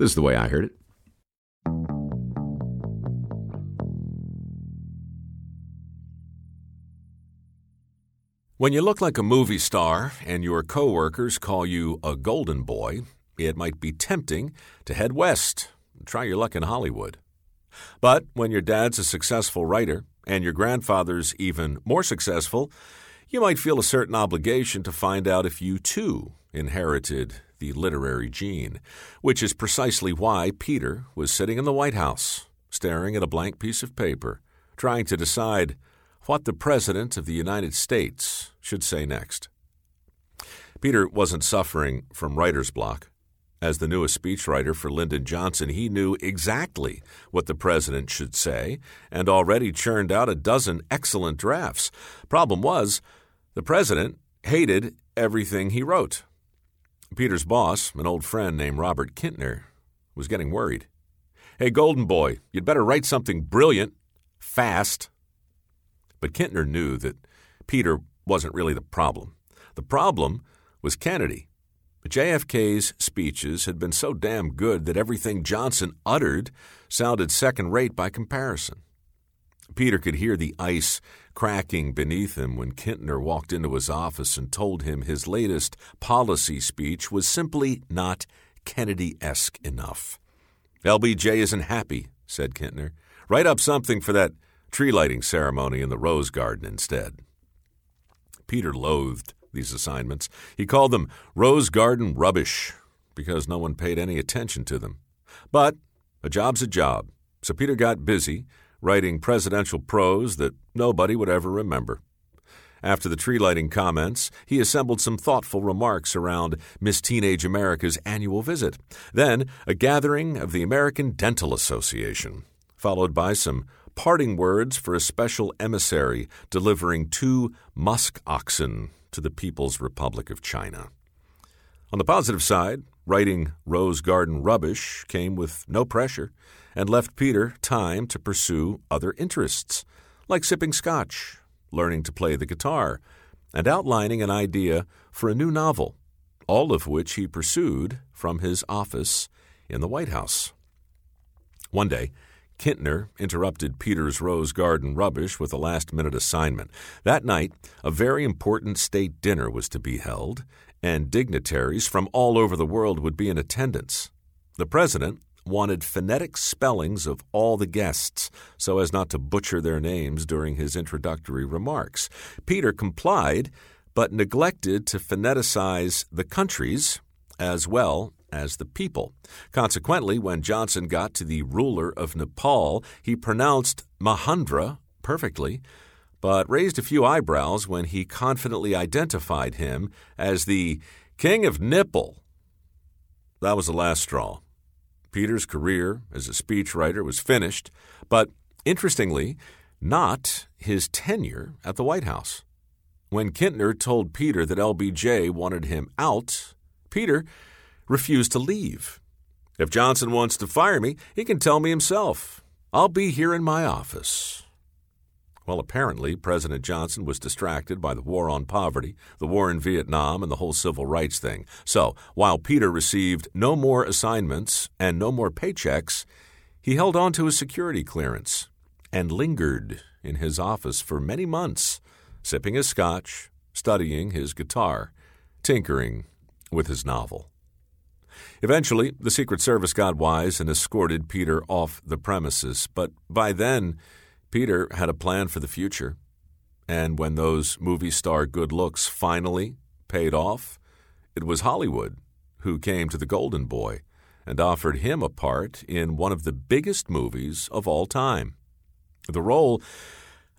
This is the way I heard it. When you look like a movie star and your coworkers call you a golden boy, it might be tempting to head west and try your luck in Hollywood. But when your dad's a successful writer and your grandfather's even more successful, you might feel a certain obligation to find out if you too inherited the literary gene, which is precisely why Peter was sitting in the White House, staring at a blank piece of paper, trying to decide what the President of the United States should say next. Peter wasn't suffering from writer's block. As the newest speechwriter for Lyndon Johnson, he knew exactly what the president should say and already churned out a dozen excellent drafts. Problem was, the president hated everything he wrote. Peter's boss, an old friend named Robert Kintner, was getting worried. Hey, Golden Boy, you'd better write something brilliant, fast. But Kintner knew that Peter wasn't really the problem. The problem was Kennedy. JFK's speeches had been so damn good that everything Johnson uttered sounded second rate by comparison. Peter could hear the ice cracking beneath him when Kintner walked into his office and told him his latest policy speech was simply not Kennedy esque enough. LBJ isn't happy, said Kintner. Write up something for that tree lighting ceremony in the Rose Garden instead. Peter loathed these assignments. He called them Rose Garden rubbish because no one paid any attention to them. But a job's a job, so Peter got busy writing presidential prose that nobody would ever remember. After the tree lighting comments, he assembled some thoughtful remarks around Miss Teenage America's annual visit, then a gathering of the American Dental Association, followed by some parting words for a special emissary delivering two musk oxen to the People's Republic of China. On the positive side, writing Rose Garden rubbish came with no pressure and left Peter time to pursue other interests, like sipping scotch, learning to play the guitar, and outlining an idea for a new novel, all of which he pursued from his office in the White House. One day, Kintner interrupted Peter's Rose Garden rubbish with a last minute assignment. That night, a very important state dinner was to be held, and dignitaries from all over the world would be in attendance. The president wanted phonetic spellings of all the guests so as not to butcher their names during his introductory remarks. Peter complied, but neglected to phoneticize the countries as well as the people. Consequently, when Johnson got to the ruler of Nepal, he pronounced Mahendra perfectly, but raised a few eyebrows when he confidently identified him as the King of Nipple. That was the last straw. Peter's career as a speechwriter was finished, but interestingly, not his tenure at the White House. When Kintner told Peter that LBJ wanted him out, Peter refused to leave. If Johnson wants to fire me, he can tell me himself. I'll be here in my office. Well, apparently, President Johnson was distracted by the war on poverty, the war in Vietnam, and the whole civil rights thing. So, while Peter received no more assignments and no more paychecks, he held on to his security clearance and lingered in his office for many months, sipping his scotch, studying his guitar, tinkering with his novel. Eventually, the Secret Service got wise and escorted Peter off the premises, but by then, Peter had a plan for the future. And when those movie star good looks finally paid off, it was Hollywood who came to the Golden Boy and offered him a part in one of the biggest movies of all time. The role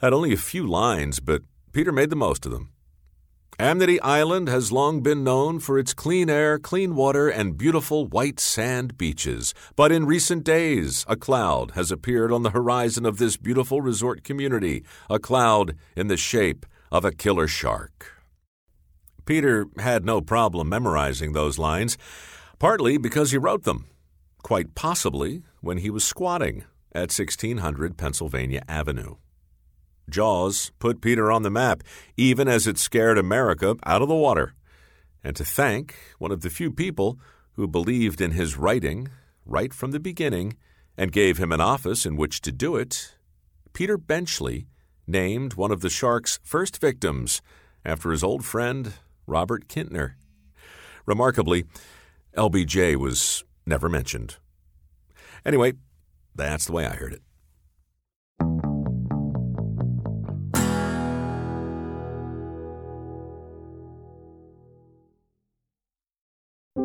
had only a few lines, but Peter made the most of them. Amity Island has long been known for its clean air, clean water, and beautiful white sand beaches. But in recent days, a cloud has appeared on the horizon of this beautiful resort community, a cloud in the shape of a killer shark. Peter had no problem memorizing those lines, partly because he wrote them, quite possibly when he was squatting at 1600 Pennsylvania Avenue. Jaws put Peter on the map, even as it scared America out of the water. And to thank one of the few people who believed in his writing right from the beginning and gave him an office in which to do it, Peter Benchley named one of the shark's first victims after his old friend Robert Kintner. Remarkably, LBJ was never mentioned. Anyway, that's the way I heard it.